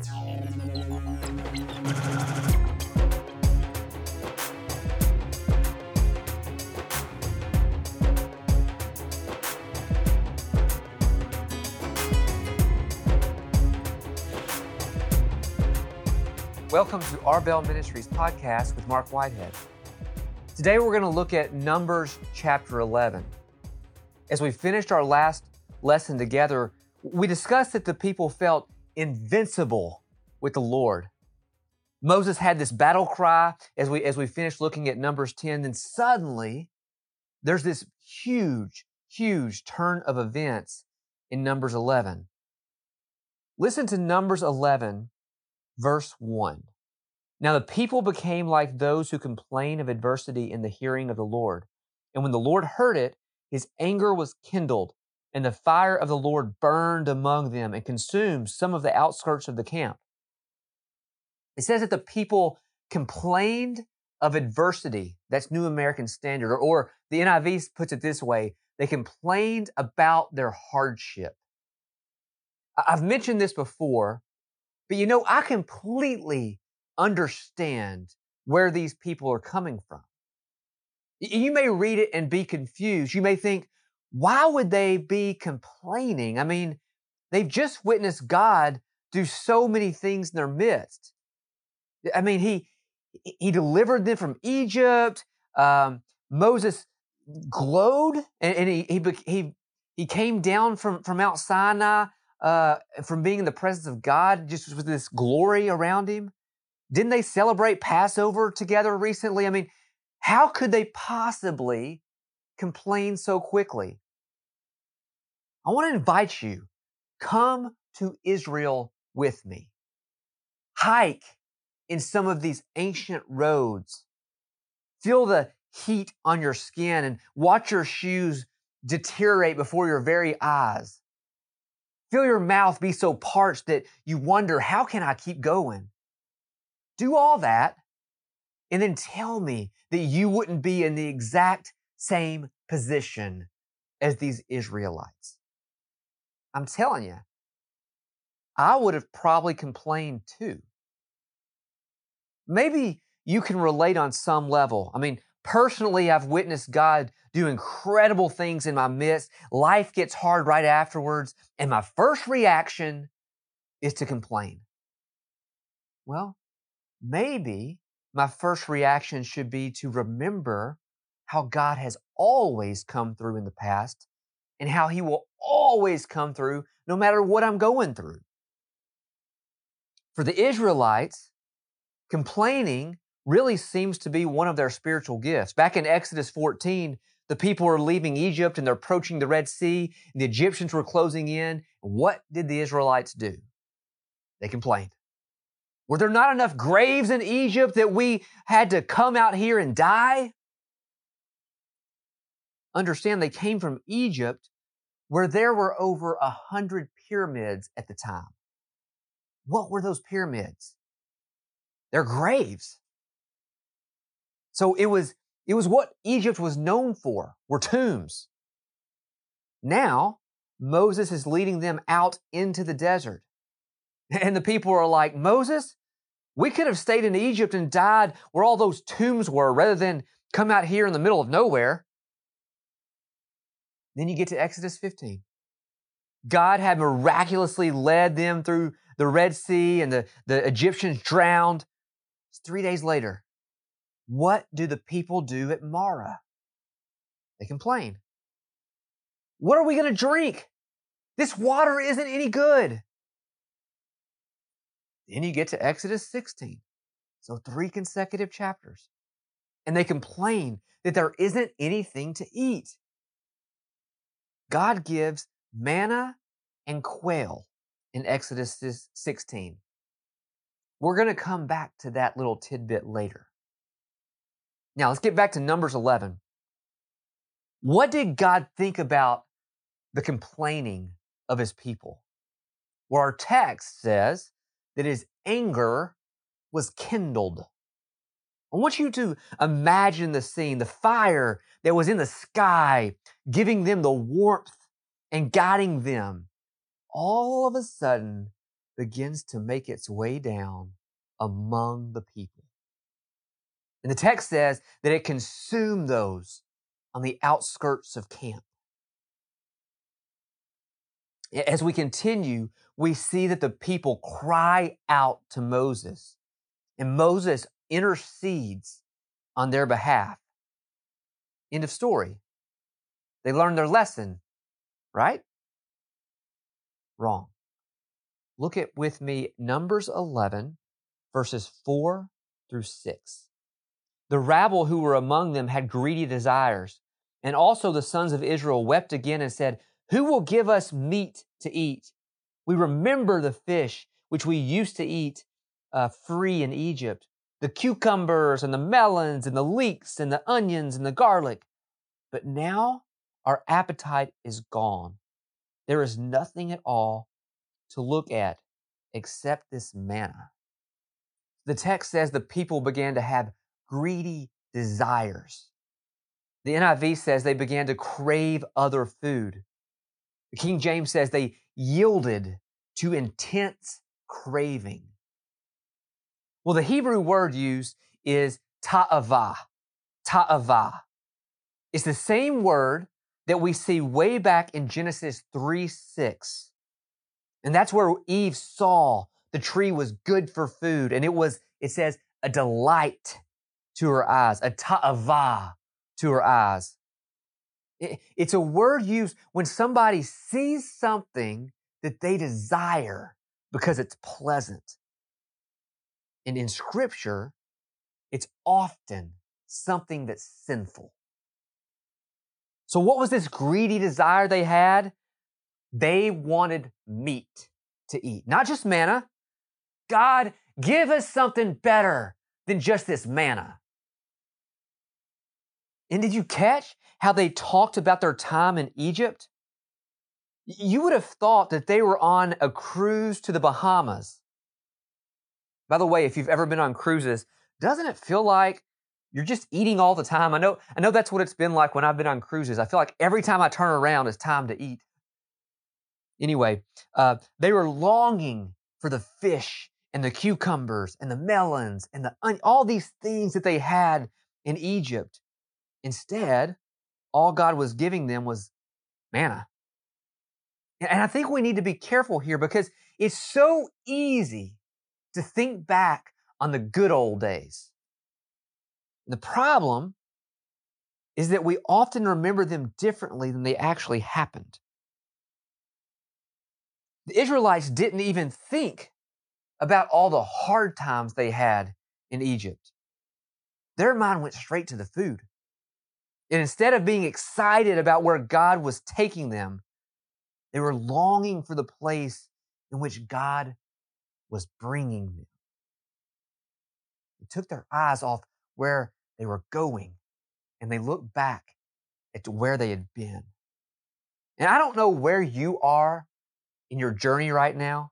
Welcome to Arbel Ministries podcast with Mark Whitehead. Today we're going to look at Numbers chapter 11. As we finished our last lesson together, we discussed that the people felt invincible with the Lord. Moses had this battle cry as we as we finished looking at Numbers 10, then suddenly there's this huge, huge turn of events in Numbers 11. Listen to Numbers 11 verse 1. Now the people became like those who complain of adversity in the hearing of the Lord. And when the Lord heard it, his anger was kindled, and the fire of the Lord burned among them and consumed some of the outskirts of the camp. It says that the people complained of adversity. That's New American Standard. Or, or the NIV puts it this way they complained about their hardship. I've mentioned this before, but you know, I completely understand where these people are coming from. You may read it and be confused. You may think, why would they be complaining? I mean, they've just witnessed God do so many things in their midst. I mean, he he delivered them from Egypt. Um, Moses glowed, and, and, he he he he came down from from Mount Sinai uh, from being in the presence of God, just with this glory around him? Didn't they celebrate Passover together recently? I mean, how could they possibly complain so quickly? I want to invite you, come to Israel with me. Hike in some of these ancient roads. Feel the heat on your skin and watch your shoes deteriorate before your very eyes. Feel your mouth be so parched that you wonder, how can I keep going? Do all that and then tell me that you wouldn't be in the exact same position as these Israelites. I'm telling you, I would have probably complained too. Maybe you can relate on some level. I mean, Personally, I've witnessed God do incredible things in my midst. Life gets hard right afterwards. And my first reaction is to complain. Well, maybe my first reaction should be to remember how God has always come through in the past and how he will always come through no matter what I'm going through. For the Israelites, complaining really seems to be one of their spiritual gifts. Back in Exodus 14, the people are leaving Egypt and they're approaching the Red Sea, and the Egyptians were closing in. What did the Israelites do? They complained. Were there not enough graves in Egypt that we had to come out here and die? Understand they came from Egypt where there were over a hundred pyramids at the time. What were those pyramids? They're graves. So it was, it was what Egypt was known for, were tombs. Now, Moses is leading them out into the desert. And the people are like, Moses, we could have stayed in Egypt and died where all those tombs were rather than come out here in the middle of nowhere. Then you get to Exodus 15. God had miraculously led them through the Red Sea and the, the Egyptians drowned. It's three days later. What do the people do at Marah? They complain. What are we going to drink? This water isn't any good. Then you get to Exodus 16. So three consecutive chapters. And they complain that there isn't anything to eat. God gives manna and quail in Exodus 16. We're going to come back to that little tidbit later. Now let's get back to Numbers 11. What did God think about the complaining of his people? Well, our text says that his anger was kindled. I want you to imagine the scene, the fire that was in the sky, giving them the warmth and guiding them. All of a sudden begins to make its way down among the people. And the text says that it consumed those on the outskirts of camp. As we continue, we see that the people cry out to Moses, and Moses intercedes on their behalf. End of story. They learned their lesson, right? Wrong. Look at with me Numbers 11, verses 4 through 6. The rabble who were among them had greedy desires. And also the sons of Israel wept again and said, Who will give us meat to eat? We remember the fish which we used to eat uh, free in Egypt, the cucumbers and the melons and the leeks and the onions and the garlic. But now our appetite is gone. There is nothing at all to look at except this manna. The text says the people began to have greedy desires. The NIV says they began to crave other food. The King James says they yielded to intense craving. Well, the Hebrew word used is ta'ava. Ta'ava. It's the same word that we see way back in Genesis 3 6. And that's where Eve saw the tree was good for food. And it was, it says, a delight to her eyes, a ta'ava to her eyes. It's a word used when somebody sees something that they desire because it's pleasant. And in scripture, it's often something that's sinful. So, what was this greedy desire they had? They wanted meat to eat, not just manna. God, give us something better than just this manna. And did you catch how they talked about their time in Egypt? You would have thought that they were on a cruise to the Bahamas. By the way, if you've ever been on cruises, doesn't it feel like you're just eating all the time? I know, I know that's what it's been like when I've been on cruises. I feel like every time I turn around, it's time to eat. Anyway, uh, they were longing for the fish and the cucumbers and the melons and the all these things that they had in Egypt. Instead, all God was giving them was manna. And I think we need to be careful here because it's so easy to think back on the good old days. The problem is that we often remember them differently than they actually happened. The Israelites didn't even think about all the hard times they had in Egypt. Their mind went straight to the food. And instead of being excited about where God was taking them, they were longing for the place in which God was bringing them. They took their eyes off where they were going and they looked back at where they had been. And I don't know where you are in your journey right now.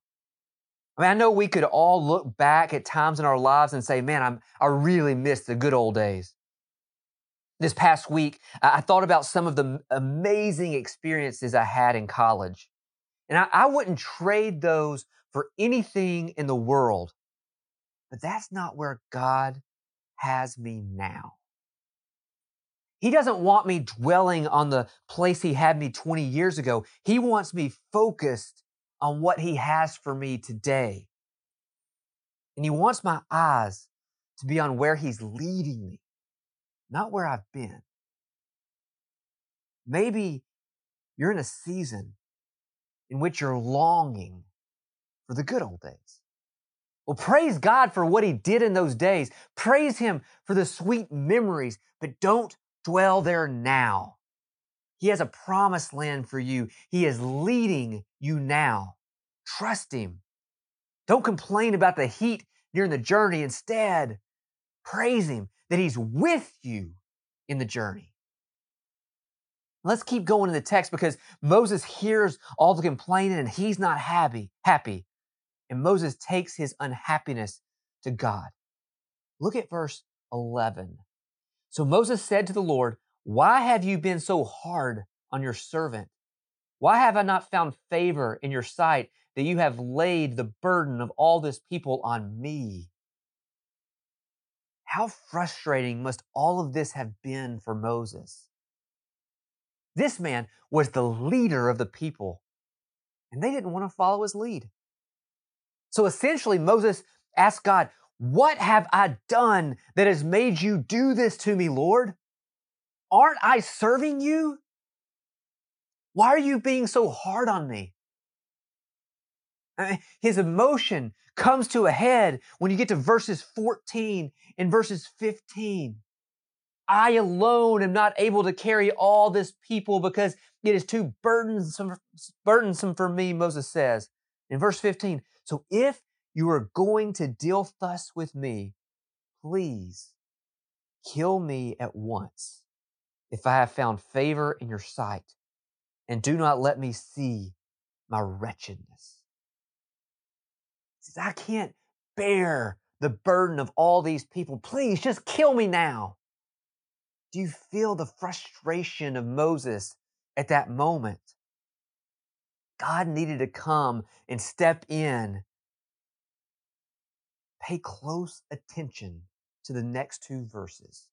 I mean, I know we could all look back at times in our lives and say, man, I'm, I really miss the good old days this past week, I thought about some of the amazing experiences I had in college. And I, I, wouldn't trade those for anything in the world. But that's not where God has me now. He doesn't want me dwelling on the place He had me 20 years ago. He wants me focused on what He has for me today. And He wants my eyes to be on where He's leading me not where I've been. Maybe you're in a season in which you're longing for the good old days. Well, praise God for what He did in those days. Praise Him for the sweet memories, but don't dwell there now. He has a promised land for you. He is leading you now. Trust Him. Don't complain about the heat during the journey. Instead, praise Him that He's with you in the journey. Let's keep going in the text because Moses hears all the complaining and he's not happy, happy. And Moses takes his unhappiness to God. Look at verse 11. So Moses said to the Lord, Why have you been so hard on your servant? Why have I not found favor in your sight that you have laid the burden of all this people on me. How frustrating must all of this have been for Moses? This man was the leader of the people, and they didn't want to follow his lead. So essentially, Moses asked God, What have I done that has made you do this to me, Lord? Aren't I serving you? Why are you being so hard on me? Uh, his emotion comes to a head when you get to verses 14 and verses 15. I alone am not able to carry all this people because it is too burdensome, burdensome for me, Moses says. In verse 15, so if you are going to deal thus with me, please kill me at once if I have found favor in your sight, and do not let me see my wretchedness. He says, I can't bear the burden of all these people. Please just kill me now. Do you feel the frustration of Moses at that moment? God needed to come and step in. Pay close attention to the next two verses,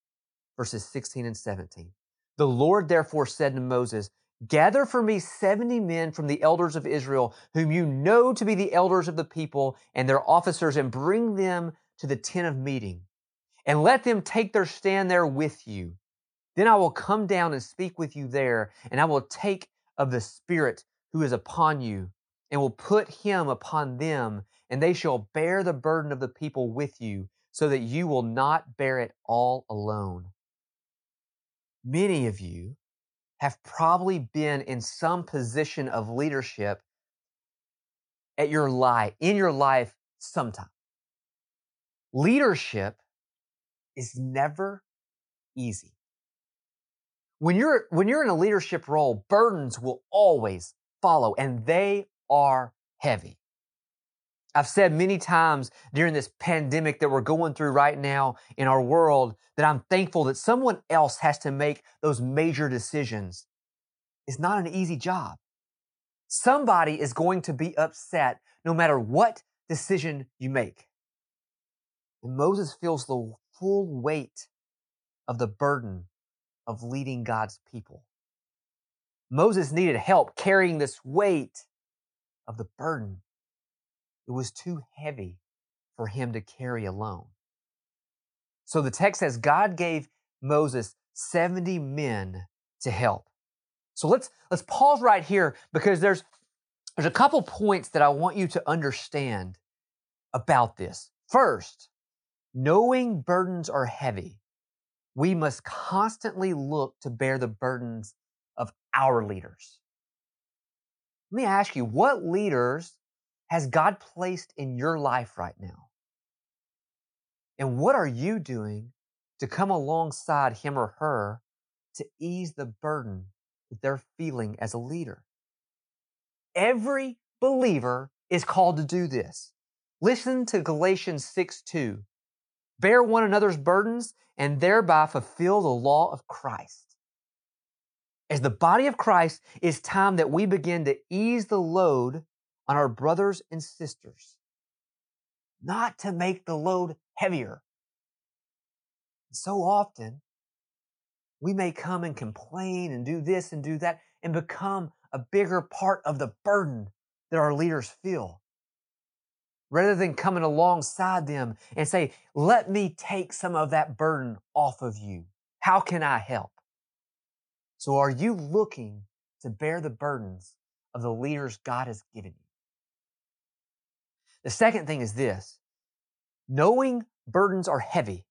verses 16 and 17. The Lord therefore said to Moses, Gather for me 70 men from the elders of Israel, whom you know to be the elders of the people and their officers, and bring them to the tent of meeting, and let them take their stand there with you. Then I will come down and speak with you there, and I will take of the Spirit who is upon you, and will put him upon them, and they shall bear the burden of the people with you, so that you will not bear it all alone. Many of you have probably been in some position of leadership at your life, in your life sometime. Leadership is never easy. When you're, when you're in a leadership role, burdens will always follow and they are heavy. I've said many times during this pandemic that we're going through right now in our world that I'm thankful that someone else has to make those major decisions. It's not an easy job. Somebody is going to be upset no matter what decision you make. And Moses feels the full weight of the burden of leading God's people. Moses needed help carrying this weight of the burden. It was too heavy for him to carry alone. So the text says God gave Moses 70 men to help. So let's let's pause right here because there's there's a couple points that I want you to understand about this. First, knowing burdens are heavy, we must constantly look to bear the burdens our leaders. Let me ask you, what leaders has God placed in your life right now? And what are you doing to come alongside him or her to ease the burden that they're feeling as a leader? Every believer is called to do this. Listen to Galatians 6 2. Bear one another's burdens and thereby fulfill the law of Christ. As the body of Christ, it's time that we begin to ease the load on our brothers and sisters, not to make the load heavier. So often, we may come and complain and do this and do that and become a bigger part of the burden that our leaders feel. Rather than coming alongside them and say, let me take some of that burden off of you. How can I help? So are you looking to bear the burdens of the leaders God has given you? The second thing is this knowing burdens are heavy,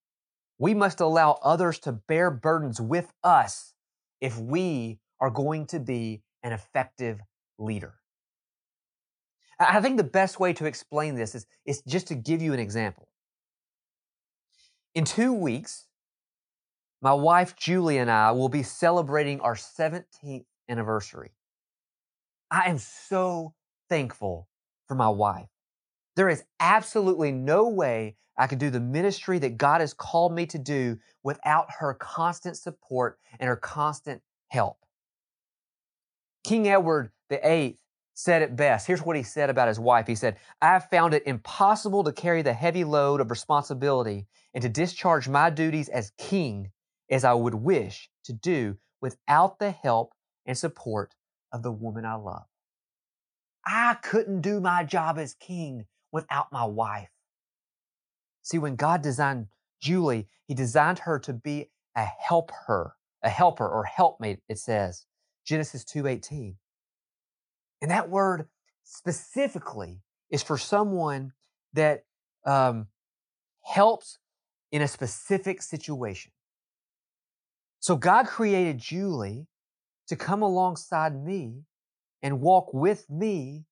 we must allow others to bear burdens with us if we are going to be an effective leader. I think the best way to explain this is, is just to give you an example. In two weeks, my wife Julie and I will be celebrating our 17th anniversary. I am so thankful for my wife. There is absolutely no way I could do the ministry that God has called me to do without her constant support and her constant help. King Edward VIII said it best. Here's what he said about his wife. He said, I have found it impossible to carry the heavy load of responsibility and to discharge my duties as king as I would wish to do without the help and support of the woman I love. I couldn't do my job as king without my wife. See, when God designed Julie, he designed her to be a helper, a helper or helpmate, it says. Genesis 2:18. And that word specifically is for someone that um, helps in a specific situation. So God created Julie to come alongside me and walk with me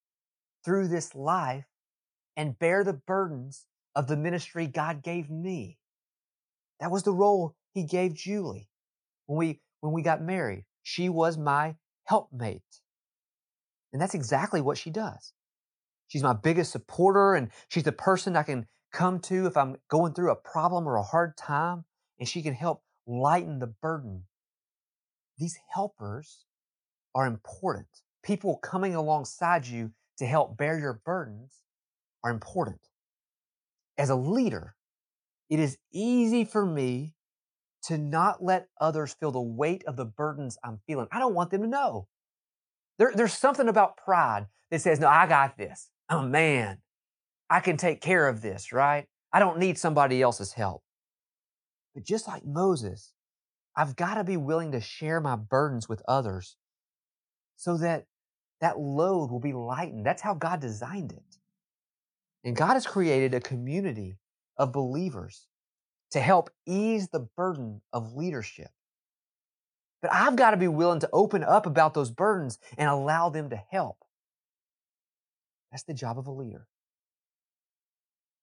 through this life and bear the burdens of the ministry God gave me. That was the role he gave Julie when we when we got married. She was my helpmate. And that's exactly what she does. She's my biggest supporter and she's the person I can come to if I'm going through a problem or a hard time and she can help lighten the burden. These helpers are important. People coming alongside you to help bear your burdens are important. As a leader, it is easy for me to not let others feel the weight of the burdens I'm feeling. I don't want them to know. There, there's something about pride that says, no, I got this. I'm a man. I can take care of this, right? I don't need somebody else's help. But just like Moses, I've got to be willing to share my burdens with others so that that load will be lightened. That's how God designed it. And God has created a community of believers to help ease the burden of leadership. But I've got to be willing to open up about those burdens and allow them to help. That's the job of a leader.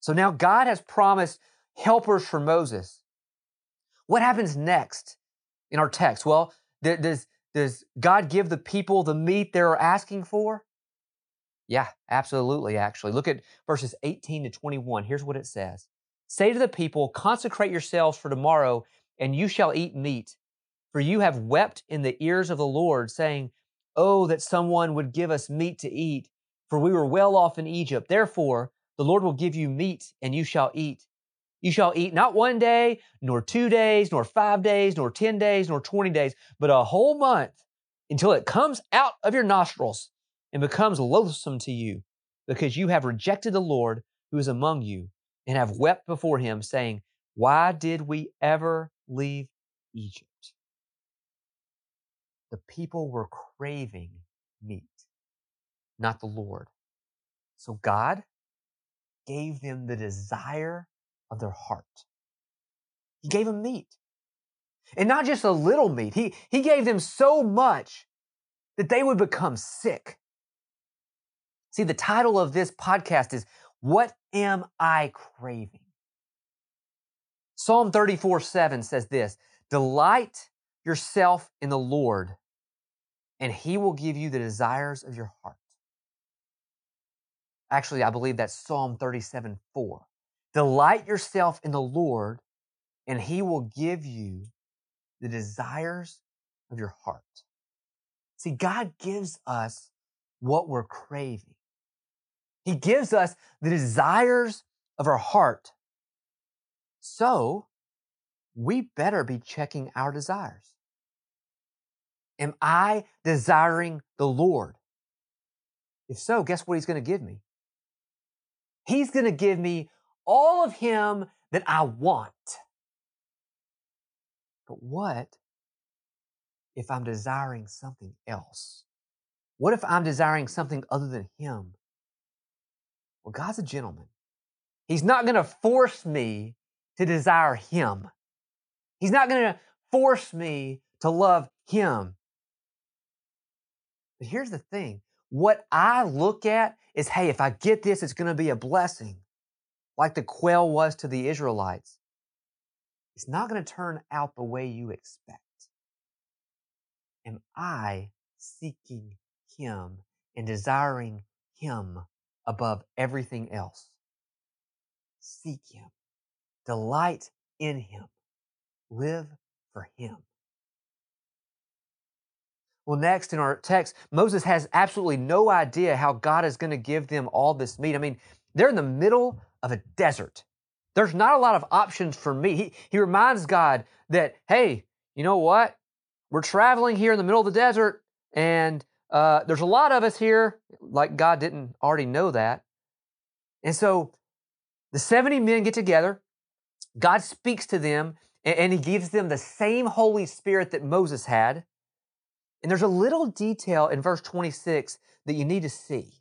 So now God has promised helpers for Moses. What happens next in our text? Well, does, does God give the people the meat they're asking for? Yeah, absolutely, actually. Look at verses 18 to 21. Here's what it says Say to the people, Consecrate yourselves for tomorrow, and you shall eat meat. For you have wept in the ears of the Lord, saying, Oh, that someone would give us meat to eat, for we were well off in Egypt. Therefore, the Lord will give you meat, and you shall eat. You shall eat not one day, nor two days, nor five days, nor ten days, nor twenty days, but a whole month until it comes out of your nostrils and becomes loathsome to you, because you have rejected the Lord who is among you and have wept before him, saying, Why did we ever leave Egypt? the people were craving meat, not the Lord. So God gave them the desire of their heart. He gave them meat. And not just a little meat. He, he gave them so much that they would become sick. See, the title of this podcast is What Am I Craving? Psalm 34 7 says this Delight yourself in the Lord, and He will give you the desires of your heart. Actually, I believe that's Psalm 37 4. Delight yourself in the Lord, and He will give you the desires of your heart. See, God gives us what we're craving. He gives us the desires of our heart. So, we better be checking our desires. Am I desiring the Lord? If so, guess what He's going to give me? He's going to give me all of Him that I want. But what if I'm desiring something else? What if I'm desiring something other than Him? Well, God's a gentleman. He's not going to force me to desire Him. He's not going to force me to love Him. But here's the thing what I look at is hey, if I get this, it's going to be a blessing, like the quail was to the Israelites. It's not going to turn out the way you expect. Am I seeking Him and desiring Him above everything else? Seek Him, delight in Him, live for Him. Well, next in our text, Moses has absolutely no idea how God is going to give them all this meat. I mean, they're in the middle of a desert. There's not a lot of options for me. He, he reminds God that, hey, you know what? We're traveling here in the middle of the desert, and uh, there's a lot of us here, like God didn't already know that. And so the 70 men get together. God speaks to them, and, and he gives them the same Holy Spirit that Moses had. And there's a little detail in verse 26 that you need to see.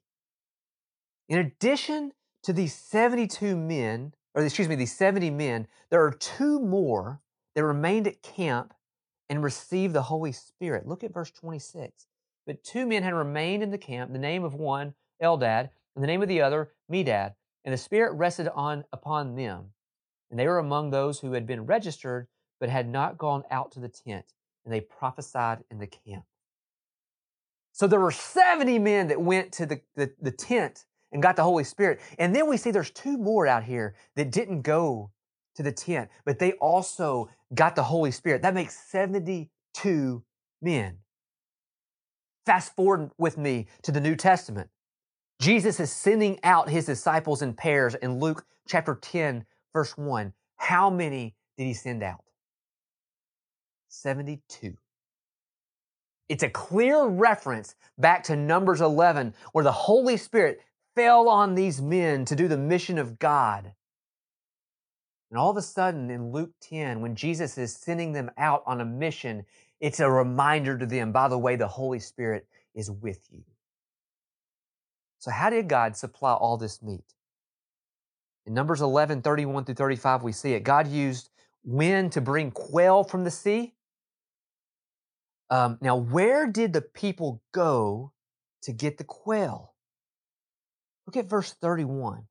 In addition to these 72 men, or excuse me, these 70 men, there are two more that remained at camp and received the Holy Spirit. Look at verse 26. But two men had remained in the camp, the name of one, Eldad, and the name of the other, Medad, and the Spirit rested on upon them. And they were among those who had been registered, but had not gone out to the tent, and they prophesied in the camp. So there were 70 men that went to the, the, the tent and got the Holy Spirit. And then we see there's two more out here that didn't go to the tent, but they also got the Holy Spirit. That makes 72 men. Fast forward with me to the New Testament. Jesus is sending out his disciples in pairs in Luke chapter 10, verse 1. How many did he send out? 72. It's a clear reference back to Numbers 11, where the Holy Spirit fell on these men to do the mission of God. And all of a sudden in Luke 10, when Jesus is sending them out on a mission, it's a reminder to them, by the way, the Holy Spirit is with you. So, how did God supply all this meat? In Numbers 11, 31 through 35, we see it. God used wind to bring quail from the sea. Um, now, where did the people go to get the quail? Look at verse 31.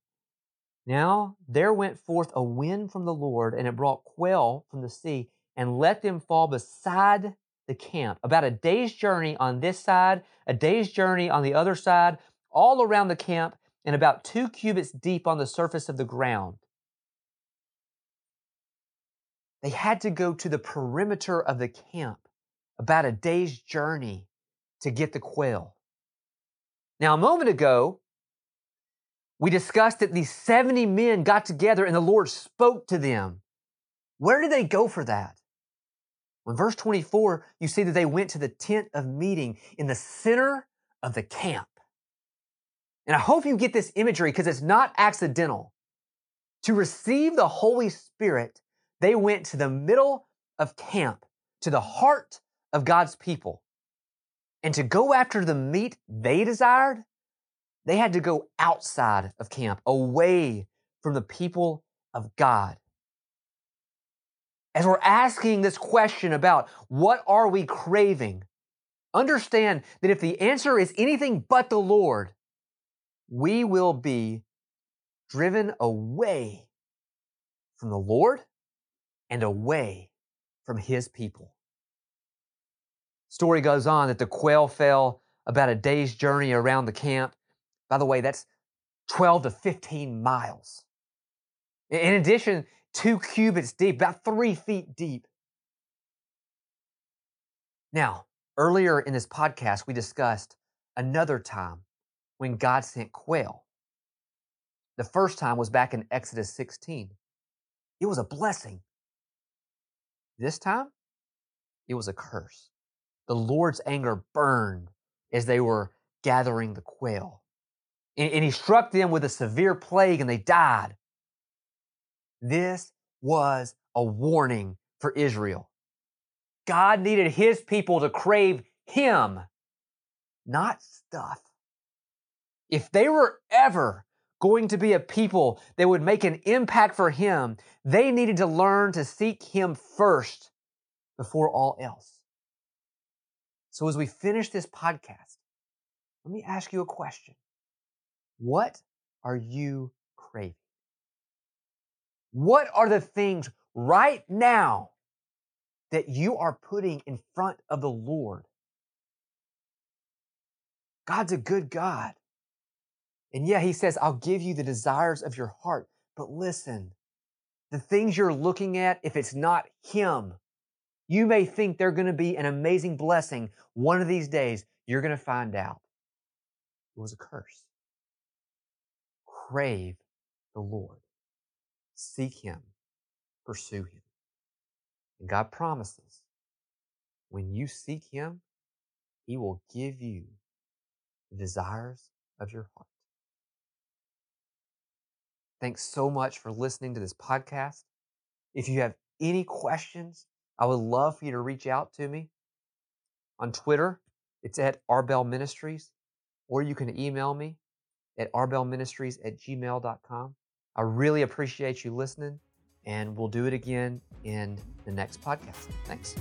Now there went forth a wind from the Lord, and it brought quail from the sea, and let them fall beside the camp, about a day's journey on this side, a day's journey on the other side, all around the camp, and about two cubits deep on the surface of the ground. They had to go to the perimeter of the camp about a day's journey to get the quail. Now, a moment ago, we discussed that these 70 men got together and the Lord spoke to them. Where did they go for that? Well, in verse 24, you see that they went to the tent of meeting in the center of the camp. And I hope you get this imagery because it's not accidental. To receive the Holy Spirit, they went to the middle of camp, to the heart of God's people. And to go after the meat they desired, they had to go outside of camp, away from the people of God. As we're asking this question about what are we craving, understand that if the answer is anything but the Lord, we will be driven away from the Lord and away from his people. Story goes on that the quail fell about a day's journey around the camp. By the way, that's 12 to 15 miles. In addition, two cubits deep, about three feet deep. Now, earlier in this podcast, we discussed another time when God sent quail. The first time was back in Exodus 16. It was a blessing. This time, it was a curse. The Lord's anger burned as they were gathering the quail. And, and he struck them with a severe plague and they died. This was a warning for Israel. God needed his people to crave him, not stuff. If they were ever going to be a people that would make an impact for him, they needed to learn to seek him first before all else. So, as we finish this podcast, let me ask you a question What are you craving? What are the things right now that you are putting in front of the Lord? God's a good God. And yeah, He says, I'll give you the desires of your heart. But listen, the things you're looking at, if it's not Him, You may think they're going to be an amazing blessing. One of these days, you're going to find out it was a curse. Crave the Lord. Seek Him. Pursue Him. And God promises when you seek Him, He will give you the desires of your heart. Thanks so much for listening to this podcast. If you have any questions, I would love for you to reach out to me on Twitter. It's at Arbel Ministries, or you can email me at rbellministries at gmail.com. I really appreciate you listening, and we'll do it again in the next podcast. Thanks.